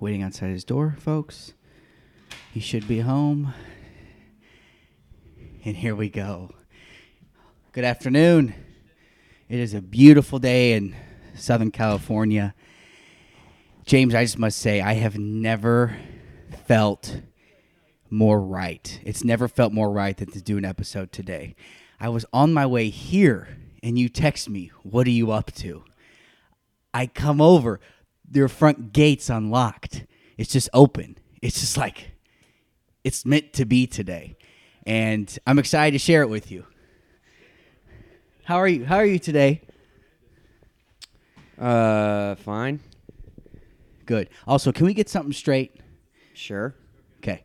waiting outside his door, folks. He should be home. And here we go. Good afternoon. It is a beautiful day in Southern California. James, I just must say, I have never felt more right. It's never felt more right than to do an episode today. I was on my way here and you text me, What are you up to? I come over, their front gate's unlocked. It's just open. It's just like, it's meant to be today. And I'm excited to share it with you. How are you? How are you today? Uh, fine. Good. Also, can we get something straight? Sure. Okay.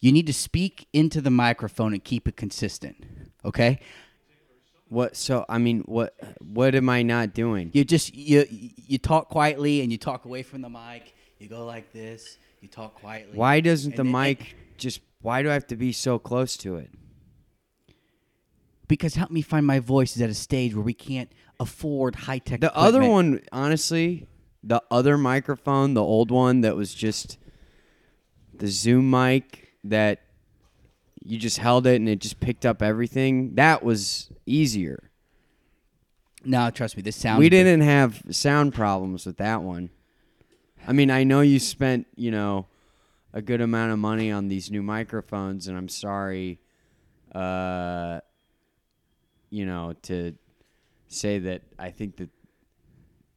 You need to speak into the microphone and keep it consistent. Okay? What? So I mean, what? What am I not doing? You just you you talk quietly and you talk away from the mic. You go like this. You talk quietly. Why doesn't the then- mic just? Why do I have to be so close to it? Because help me find my voice is at a stage where we can't afford high tech. The other one, honestly, the other microphone, the old one that was just the Zoom mic that you just held it and it just picked up everything. That was easier. No, trust me. This sounds. we didn't have sound problems with that one. I mean, I know you spent, you know, a good amount of money on these new microphones, and I'm sorry, uh, you know, to say that I think that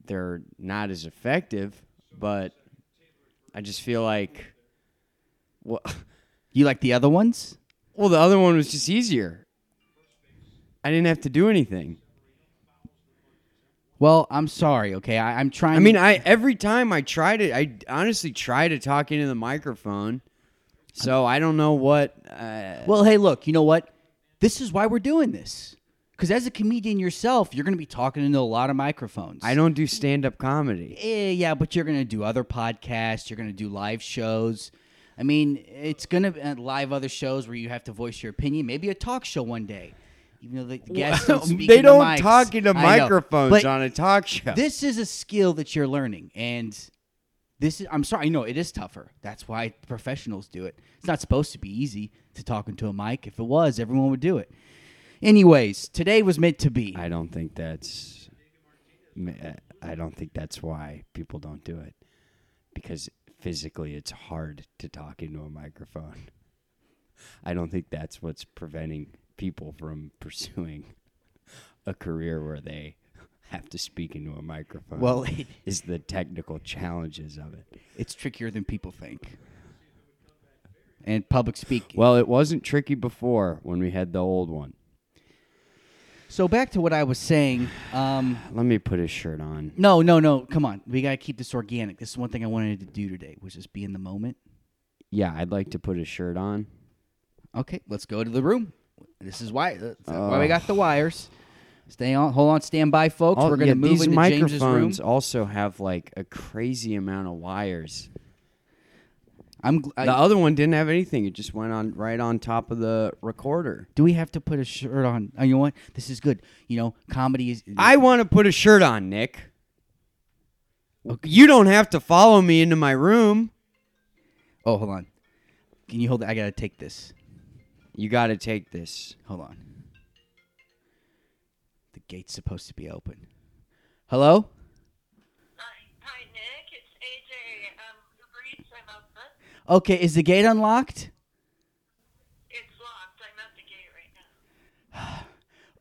they're not as effective, but I just feel like, well, You like the other ones? Well, the other one was just easier. I didn't have to do anything. Well, I'm sorry. Okay, I, I'm trying. I mean, I every time I try to, I honestly try to talk into the microphone. So I don't know what. Uh, Well, hey, look. You know what? This is why we're doing this. Because as a comedian yourself, you're going to be talking into a lot of microphones. I don't do stand up comedy. Eh, yeah, but you're going to do other podcasts. You're going to do live shows. I mean, it's going to uh, live other shows where you have to voice your opinion. Maybe a talk show one day. Even though the guests don't speak they don't mics. talk into microphones on a talk show. This is a skill that you're learning, and this is. I'm sorry. No, it is tougher. That's why professionals do it. It's not supposed to be easy to talk into a mic. If it was, everyone would do it. Anyways, today was meant to be. I don't think that's. I don't think that's why people don't do it, because physically it's hard to talk into a microphone. I don't think that's what's preventing people from pursuing a career where they have to speak into a microphone. Well, it, is the technical challenges of it. it's trickier than people think. And public speaking. Well, it wasn't tricky before when we had the old one. So back to what I was saying. Um, Let me put his shirt on. no, no, no. Come on. We got to keep this organic. This is one thing I wanted to do today, was just be in the moment. Yeah, I'd like to put his shirt on. Okay, let's go to the room. This is why. That's why we got the wires. Stay on. Hold on. Stand by, folks. All- We're gonna yeah, move these into James's room. microphones also have like a crazy amount of wires. I'm. gl- I, the other one didn't have anything; it just went on right on top of the recorder. do we have to put a shirt on? Oh, you know what? This is good. You know, comedy is. I want to put a shirt on, Nick. You don't have to follow me into my room. oh, hold on. Can you hold it? I gotta take this. You got to take this. Hold on. The gate's supposed to be open. Hello. Hi, hi, Nick. It's AJ. Um, Uber Eats. I'm out front. Okay, is the gate unlocked? It's locked. I'm at the gate right now.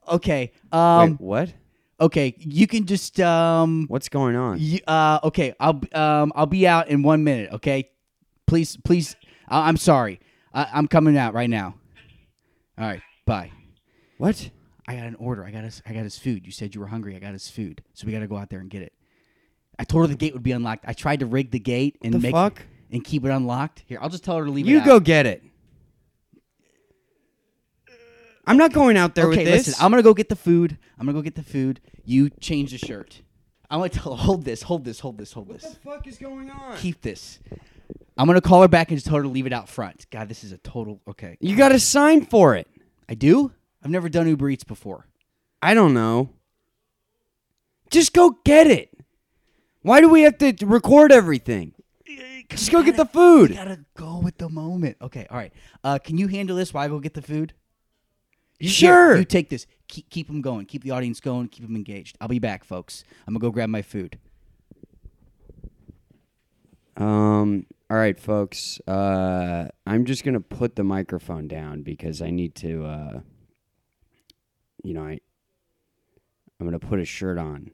Okay. Um. Wait, what? Okay. You can just um. What's going on? y- uh. Okay. I'll um. I'll be out in one minute. Okay. Please. Please. I- I'm sorry. I- I'm coming out right now. All right. Bye. What? I got an order. I got his. I got his food. You said you were hungry. I got his food. So we got to go out there and get it. I told her the gate would be unlocked. I tried to rig the gate and The make fuck? And keep it unlocked. Here, I'll just tell her to leave You it. go get it. I'm not going out there okay, with this. listen. I'm gonna go get the food. I'm gonna go get the food. You change the shirt. I'm gonna tell. Hold this. Hold this. Hold this. Hold this. what the fuck is going on? Keep this. I'm gonna call her back and just tell her to leave it out front. God, this is a total. Okay, You got to sign for it. I do. I've never done Uber Eats before. I don't know. Just go get it. Why do we have to record everything? Just go get the You food. gotta go with the moment. Okay, all right. Uh, can you handle this while I go get the food? Here, Sure. you take this. Keep, keep them going. Keep the audience going. Keep them engaged. I'll be back, folks. I'm gonna go grab my food. Um. All right, folks. Uh, I'm just gonna put the microphone down because I need to. Uh, you know, I. I'm gonna put a shirt on.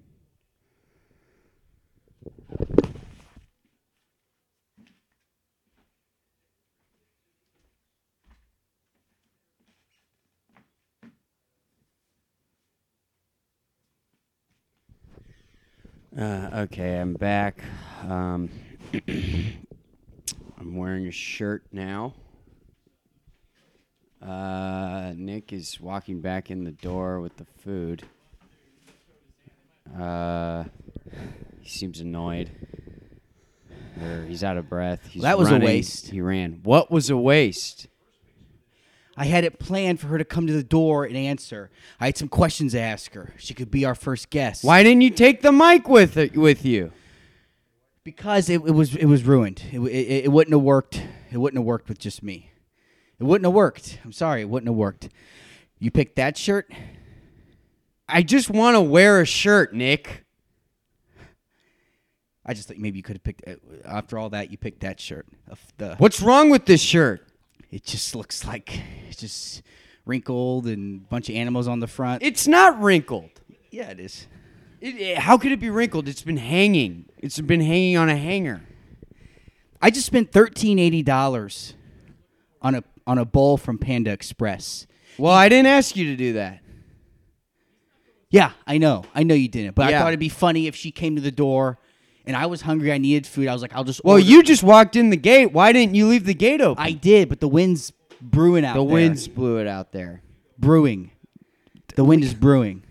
Uh, okay, I'm back. Um, I'm wearing a shirt now. Uh, Nick is walking back in the door with the food. Uh, he seems annoyed. Or he's out of breath. He's That was a waste. He ran. What was a waste? I had it planned for her to come to the door and answer. I had some questions to ask her. She could be our first guest. Why didn't you take the mic with it, with you? Because it, it was it was ruined. It, it, it wouldn't have worked. It wouldn't have worked with just me. It wouldn't have worked. I'm sorry. It wouldn't have worked. You picked that shirt. I just want to wear a shirt, Nick. I just thought maybe you could have picked. uh, After all that, you picked that shirt. The What's wrong with this shirt? It just looks like it's just wrinkled and a bunch of animals on the front. It's not wrinkled. yeah, it is. It, it- how could it be wrinkled? It's been hanging. It's been hanging on a hanger. I just spent thirteen eighty dollars on a on a bowl from Panda Express. Well, I didn't ask you to do that. Yeah, I know. I know you didn't, but I thought it'd be funny if she came to the door and I was hungry. I needed food. I was like, I'll just. Well, order- you just walked in the gate. Why didn't you leave the gate open? I did, but the wind's brewing out. There. The there. winds blew it out there. brewing. The wind is brewing.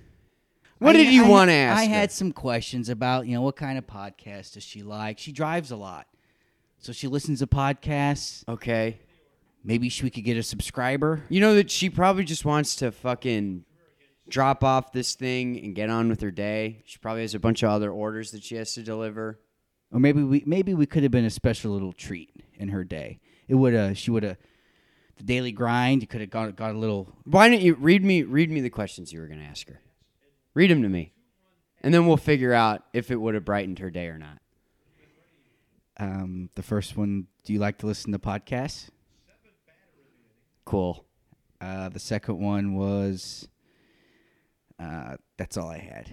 What I- did you I- want to ask? I her? had some questions about you know what kind of podcast does she like. She drives a lot, so she listens to podcasts. Okay. Maybe she, we could get a subscriber. You know that she probably just wants to fucking drop off this thing and get on with her day. She probably has a bunch of other orders that she has to deliver. Or maybe we maybe we could have been a special little treat in her day. It would have she would have the daily grind. You could have got got a little. Why don't you read me read me the questions you were going to ask her? Read them to me. And then we'll figure out if it would have brightened her day or not. Um, the first one. Do you like to listen to podcasts? Cool. Uh, the second one was. Uh, that's all I had.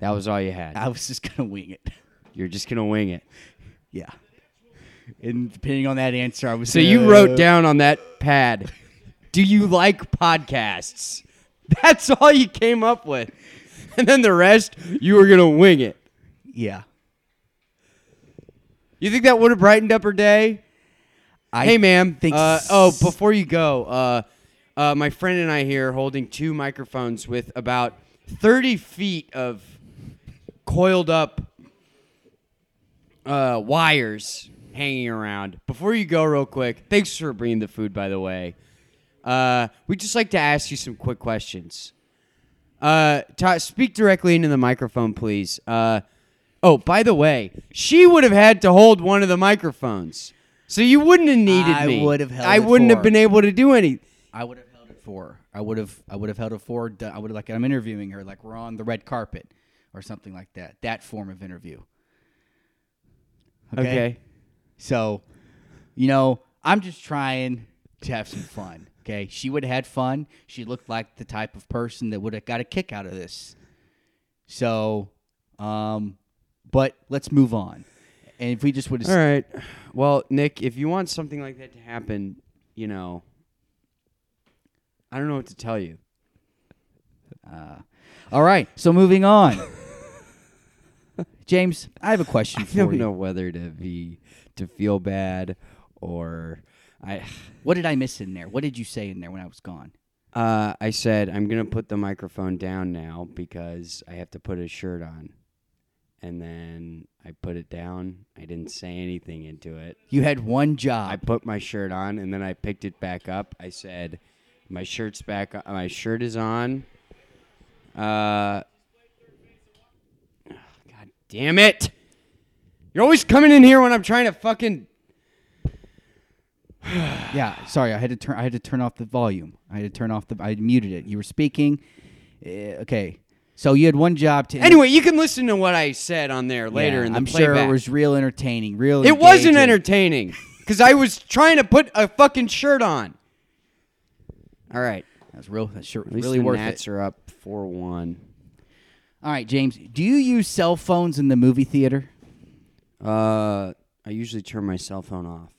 That was all you had. I was just gonna wing it. You're just going to wing it. Yeah. And depending on that answer, I was. So you uh, wrote down on that pad, "Do you like podcasts?" That's all you came up with, and then the rest you were gonna wing it. Yeah. You think that would have brightened up her day? I hey, ma'am. think Uh, oh, before you go, uh, uh, my friend and I here holding two microphones with about thirty feet of coiled up uh, wires hanging around. Before you go, real quick, thanks for bringing the food, by the way. Uh, we'd just like to ask you some quick questions. Uh, Ta- speak directly into the microphone, please. Uh, oh, by the way, she would have had to hold one of the microphones, so you wouldn't have needed I me. would have held I it wouldn't for have been able to do any. I would have held it for. her. I would have. I would have held a for. her. I would have like I'm interviewing her, like we're on the red carpet or something like that. That form of interview. Okay. So, you know, I'm just trying to have some fun. Okay. She would have had fun. She looked like the type of person that would have got a kick out of this. So, um, but let's move on. And if we just would have All right. Well, Nick, if you want something like that to happen, you know, I don't know what to tell you. Uh, all right, so moving on. James, I have a question I for don't you. know whether to be to feel bad or I. What did I miss in there? What did you say in there when I was gone? Uh, I said I'm gonna put the microphone down now because I have to put a shirt on, and then I put it down. I didn't say anything into it. You had one job. I put my shirt on and then I picked it back up. I said, "My shirt's back. On. My shirt is on." Uh, God damn it! You're always coming in here when I'm trying to fucking yeah, sorry, I had to turn. I had to turn off the volume. I had to turn off the. I muted it. You were speaking. Uh, okay, so you had one job to. Anyway, you can listen to what I said on there later Yeah, in the I'm playback. sure it was real entertaining. Real. It wasn't entertaining because I was trying to put a fucking shirt on. All right, That's real. That's sure, at least really the worth Nats it. are up four one. All right, James. Do you use cell phones in the movie theater? Uh, I usually turn my cell phone off.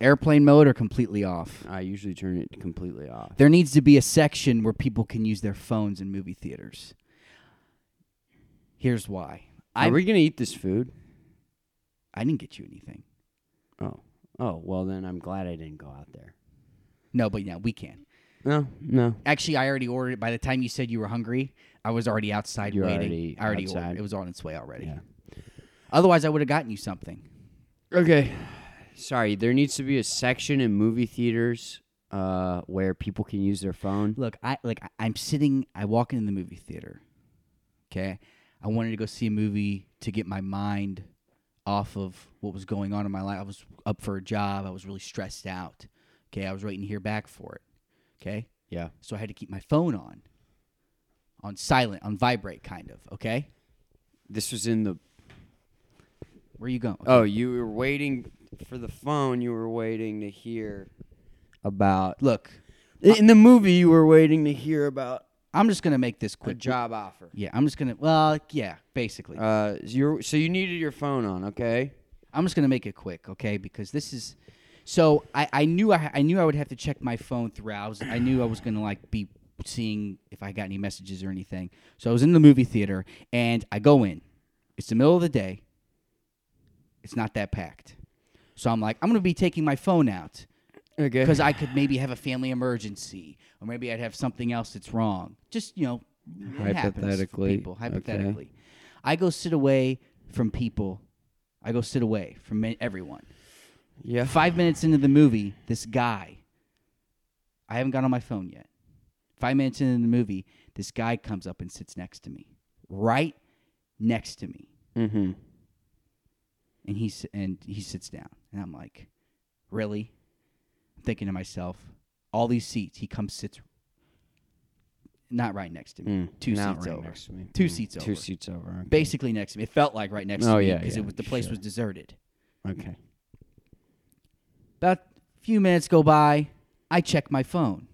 Airplane mode or completely off? I usually turn it completely off. There needs to be a section where people can use their phones in movie theaters. Here's why. I Are we gonna eat this food? I didn't get you anything. Oh, oh. Well, then I'm glad I didn't go out there. No, but yeah, we can. No, no. Actually, I already ordered it. By the time you said you were hungry, I was already outside You were waiting. already I already outside? ordered. It was on its way already. Yeah. Otherwise, I would have gotten you something. Okay. Sorry, there needs to be a section in movie theaters uh, where people can use their phone. Look, I like I- I'm sitting. I walk into the movie theater. Okay, I wanted to go see a movie to get my mind off of what was going on in my life. I was up for a job. I was really stressed out. Okay, I was waiting to hear back for it. Okay, Yeah. so I had to keep my phone on, on silent, on vibrate, kind of. Okay, This was in the. where you going? Oh, you were waiting for the phone. You were waiting to hear about. look, In the movie, you were waiting to hear about I'm just gonna make this quick. job offer. Yeah, I'm just gonna. Well, yeah, basically. Uh, you're, so you needed your phone on, okay? I'm just gonna make it quick, okay? Because this is so I, I knew I, I knew I would have to check my phone throughout. I, was, I knew I was gonna like be seeing if I got any messages or anything. So I was in the movie theater and I go in. It's the middle of the day. It's not that packed. So I'm like, I'm gonna be taking my phone out Okay. because I could maybe have a family emergency or maybe I'd have something else that's wrong. Just you know, it happens for Hypothetically, people okay. hypothetically. I go sit away from people. I go sit away from everyone. Yeah. Five minutes into the movie, this guy. I haven't got on my phone yet. Five minutes into the movie, this guy comes up and sits next to me, right next to me, Mm-hmm. and he and he sits down, and I'm like, really? I'm thinking to myself, all these seats. He comes sits, not right next to me, two Not seats right over, me. Two Mm, seats Two over. seats over. Okay. basically next to me. It felt like right next Oh, to me yeah, because yeah, it was the place sure. was deserted. Okay. About a few minutes go by. I check my phone.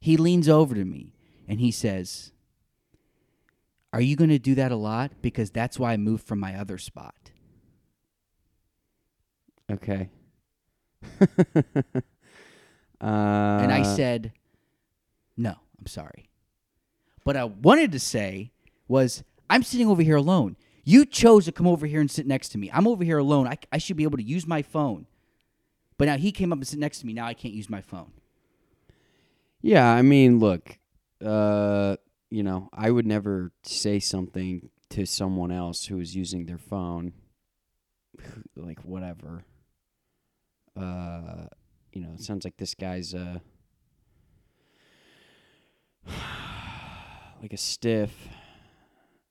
He leans over to me and he says, Are you going to do that a lot? Because that's why I moved from my other spot. Okay. uh, And I said, No, I'm sorry. What I wanted to say was, I'm sitting over here alone. You chose to come over here and sit next to me. I'm over here alone. I, I should be able to use my phone. But now he came up and sit next to me. Now I can't use my phone. Yeah, I mean, look, uh, you know, I would never say something to someone else who is using their phone, like whatever. Uh, you know, it sounds like this guy's uh, like a stiff,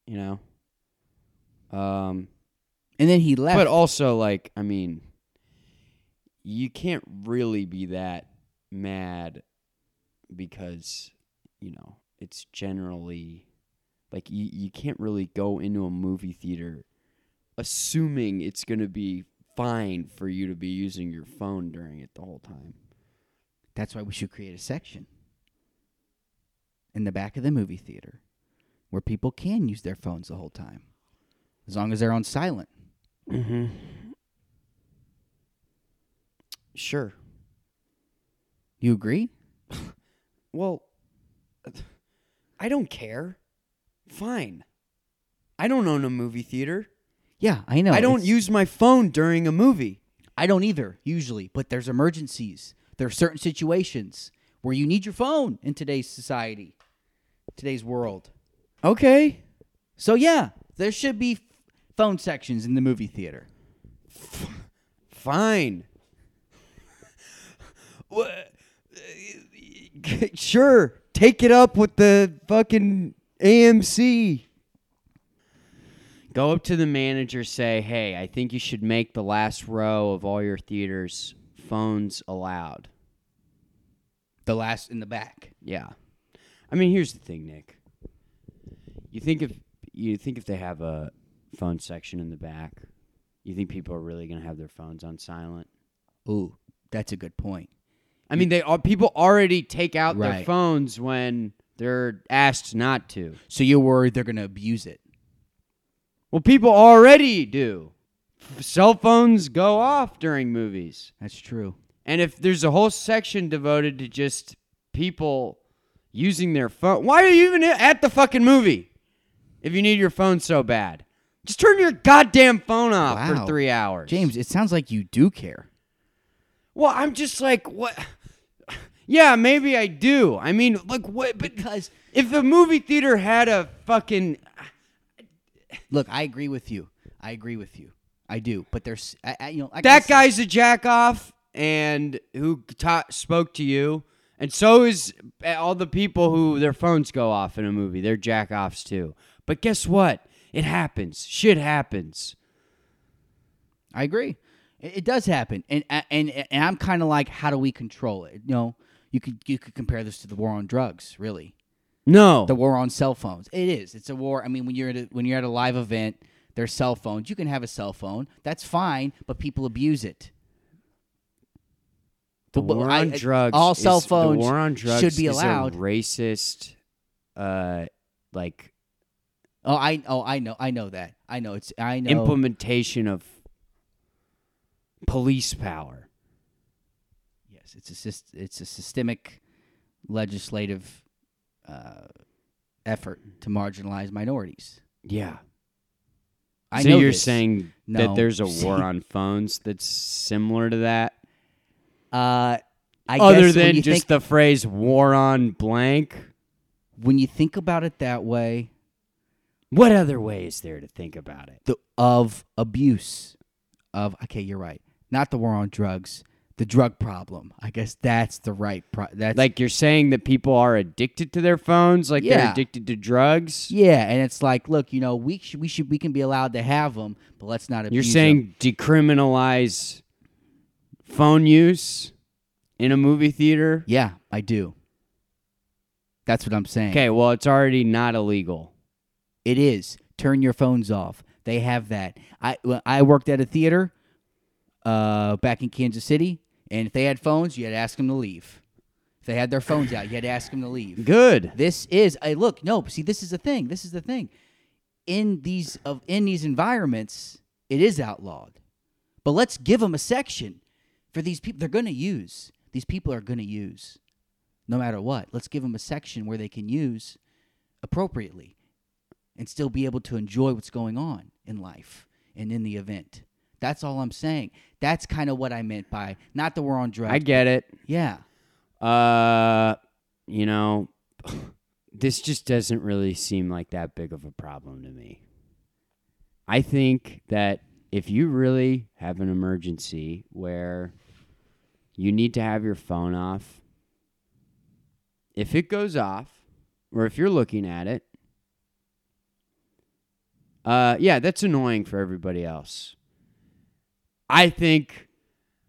you know. Um, And then he left. but also like, I mean, you can't really be that mad because you know it's generally like you, you can't really go into a movie theater assuming it's going to be fine for you to be using your phone during it the whole time That's why we should create a section in the back of the movie theater where people can use their phones the whole time, as long as they're on silent. mm-hmm. Sure You agree? well i don't care fine i don't own a movie theater Yeah, I know. i don't It's- use my phone during a movie I don't either usually, but there's emergencies. There are certain situations where you need your phone in today's society, today's world. okay So yeah, there should be f- phone sections in the movie theater. Fine. Sure. Take it up with the fucking AMC. Go up to the manager, say, hey, I think you should make the last row of all your theaters phones allowed. The last in the back. Yeah. I mean, here's the thing, Nick. You think if you think if they have a phone section in the back, you think people are really going to have their phones on silent? Ooh, that's a good point. I mean, they are people already take out their Right. phones when they're asked not to. So you're worried they're going to abuse it. Well, people already do. F- Cell phones go off during movies. That's true. And if there's a whole section devoted to just people using their phone, why are you even at the fucking movie if you need your phone so bad? Just turn your goddamn phone off Wow. for three hours. James, it sounds like you do care. Well, I'm just like, what? Yeah, maybe I do. I mean, like, what? Because if the movie theater had a fucking. look, I agree with you. I agree with you. I do. But there's, I, I, you know, I that guy's a jack off and who ta- spoke to you and so is all the people who their phones go off in a movie they're jack offs too but guess what it happens shit happens I agree. It, it does happen, and and and I'm kind of like, how do we control it? You know, you could you could compare this to the war on drugs, really. no The war on cell phones. It is. It's a war. I mean, when you're at a, when you're at a live event, there's cell phones. You can have a cell phone. That's fine, but people abuse it. the war I- on drugs all cell is- phones the war on drugs should be is a allowed. racist uh like Oh, I oh I know I know that I know it's I know implementation of police power It's a it's a systemic legislative uh, effort to marginalize minorities. yeah I so know you're this. saying No. that there's a war on phones that's similar to that Uh, I other than just think, the phrase "war on blank." when you think about it that way, What other way is there to think about it? the of abuse of okay, you're right. Not the war on drugs, the drug problem. I guess that's the right. Pro- that's Like you're saying that people are addicted to their phones, like they're addicted to drugs. yeah, and it's like, look, you know, we should we should we can be allowed to have them, but let's not abuse. You're saying decriminalize phone use in a movie theater. yeah, I do. That's what I'm saying. Okay, well, it's already not illegal. It is. Turn your phones off. They have that. I I worked at a theater uh, back in Kansas City, and if they had phones, you had to ask them to leave. If they had their phones out, you had to ask them to leave. Good. This is I look no. See, this is the thing. This is the thing. In these of in these environments, it is outlawed. But let's give them a section for these people. They're going to use. These people are going to use, no matter what. Let's give them a section where they can use appropriately, and still be able to enjoy what's going on in life and in the event. That's all I'm saying. That's kind of what I meant by not the war on drugs. I get it. Yeah. Uh, you know, this just doesn't really seem like that big of a problem to me. I think that if you really have an emergency where you need to have your phone off, if it goes off, or if you're looking at it, uh, yeah, that's annoying for everybody else. I think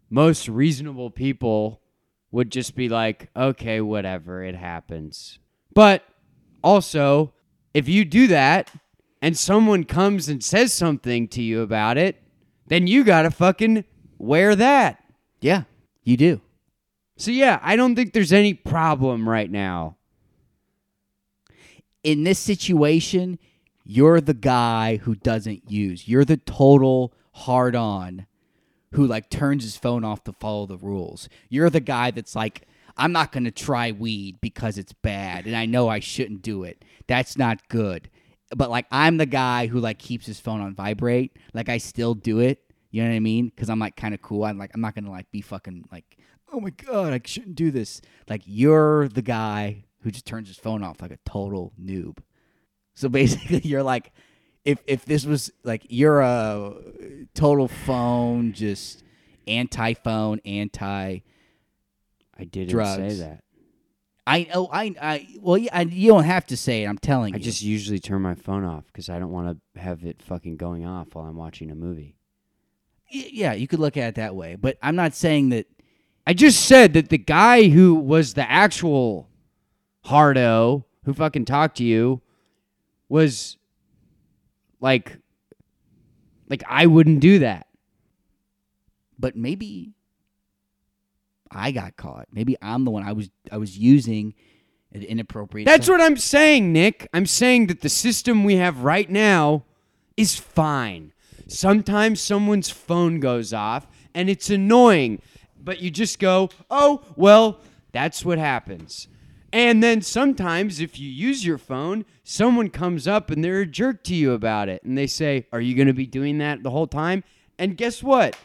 most reasonable people would just be like, okay, whatever, it happens. But also, if you do that and someone comes and says something to you about it, then you gotta fucking wear that. Yeah. You do. So, yeah, I don't think there's any problem right now. in this situation, you're the guy who doesn't use. You're the total hard on who like turns his phone off to follow the rules. You're the guy that's like, I'm not going to try weed because it's bad and I know I shouldn't do it. That's not good. But like I'm the guy who like keeps his phone on vibrate. Like I still do it. You know what I mean? Cuz I'm like kind of cool. I'm like I'm not going to like be fucking like, "Oh my god, I shouldn't do this." Like you're the guy who just turns his phone off like a total noob. So basically, you're like, if if this was like you're a total phone, just anti-phone, anti. I didn't Drugs. say that. I oh I I well yeah, I, you don't have to say it. I'm telling I you. I just usually turn my phone off because I don't want to have it fucking going off while I'm watching a movie. Y- yeah, you could look at it that way, but I'm not saying that I just said that the guy who was the actual hardo who fucking talked to you was like like I wouldn't do that. But maybe I got caught. Maybe I'm the one. I was I was using an inappropriate. That's what I'm saying, Nick. I'm saying that the system we have right now is fine. Sometimes someone's phone goes off and it's annoying, but you just go, oh, well, that's what happens. And then sometimes if you use your phone, someone comes up and they're a jerk to you about it. And they say, Are you going to be doing that the whole time? And guess what?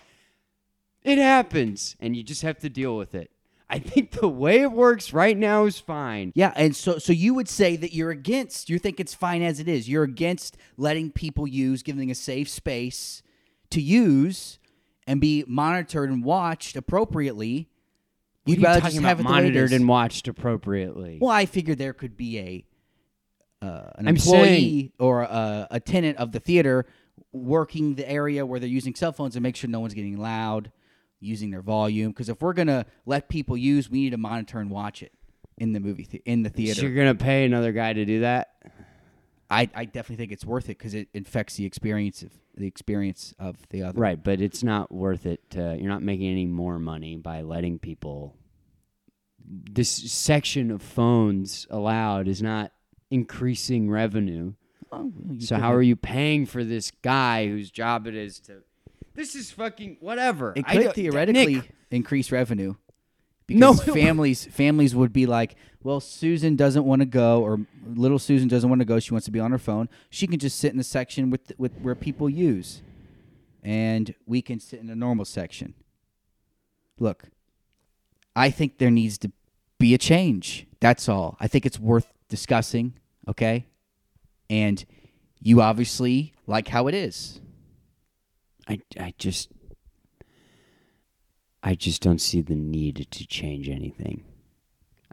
It happens. And you just have to deal with it. I think the way it works right now is fine. Yeah, and so so you would say that you're against. You think it's fine as it is. You're against letting people use, giving a safe space to use and be monitored and watched appropriately. You'd rather just have it the way it monitored and watched appropriately. Well, I figured there could be a uh, an I'm employee saying- or a, a tenant of the theater working the area where they're using cell phones and make sure no one's getting loud, using their volume. Because if we're gonna let people use, we need to monitor and watch it in the movie the- in the theater. So you're gonna pay another guy to do that? I, I definitely think it's worth it because it infects the experience of the experience of the other. Right, but it's not worth it. To, you're not making any more money by letting people. This section of phones allowed is not increasing revenue. Oh, So how are you paying for this guy whose job it is to? This is fucking whatever. It could theoretically Nick, increase revenue. Because No, families families would be like, well, Susan doesn't want to go, or little Susan doesn't want to go. She wants to be on her phone. She can just sit in the section with with where people use, and we can sit in the normal section. Look, I think there needs to be a change. That's all. I think it's worth discussing. Okay, and you obviously like how it is. I I just I just don't see the need to change anything.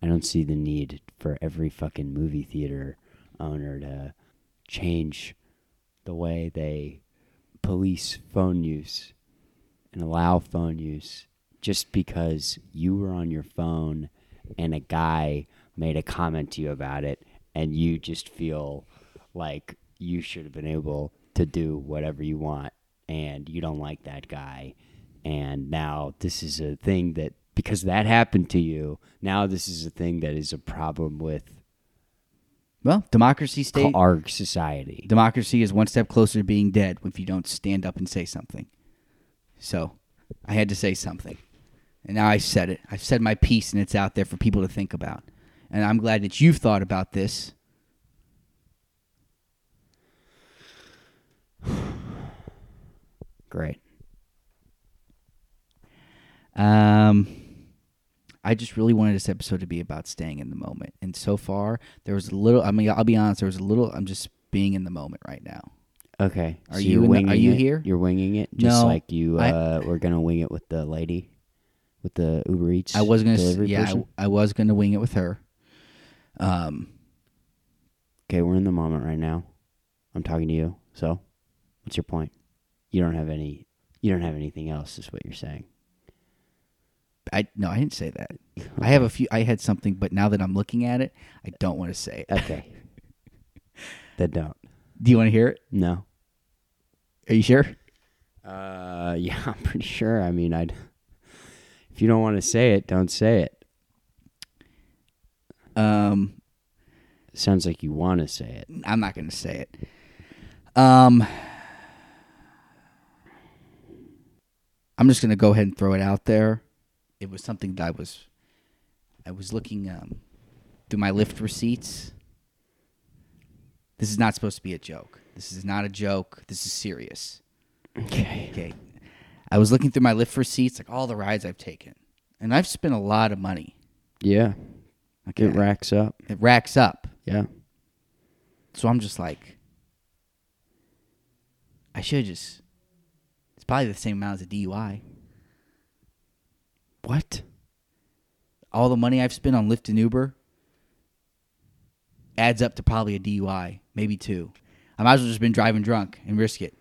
I don't see the need for every fucking movie theater owner to change the way they police phone use and allow phone use just because you were on your phone and a guy made a comment to you about it and you just feel like you should have been able to do whatever you want and you don't like that guy and now this is a thing that because that happened to you now this is a thing that is a problem with Well, democracy state. our society democracy is one step closer to being dead if you don't stand up and say something. So, I had to say something. And now I said it. I've said my piece and it's out there for people to think about. And I'm glad that you've thought about this. great Um I just really wanted this episode to be about staying in the moment. And so far, there was a little I mean, I'll be honest, there was a little I'm just being in the moment right now. okay Are so you in the- are you it? here? you're winging it just No, like you I- uh we're gonna wing it with the lady with the uber eats I was going to delivery yeah. I, I was to wing it with her. Um Okay, we're in the moment right now. I'm talking to you. So, what's your point? You don't have any. You don't have anything else. Is what you're saying. I no, I didn't say that. I have a few. I had something, but now that I'm looking at it, I don't want to say it. Okay. then don't. Do you want to hear it? No. Are you sure? Uh, yeah, I'm pretty sure. I mean, I'd. If you don't want to say it, don't say it. Um, Sounds like you want to say it. I'm not going to say it. Um, I'm just going to go ahead and throw it out there. It was something that I was, I was looking um, through my Lyft receipts. This is not supposed to be a joke. This is not a joke. This is serious. Okay. Okay. I was looking through my Lyft receipts, like all the rides I've taken, and I've spent a lot of money. Yeah. Okay. It racks up. It racks up. Yeah. So I'm just like, I should just. It's probably the same amount as a DUI. What? All the money I've spent on Lyft and Uber adds up to probably a DUI, maybe two. I might as well just been driving drunk and risk it.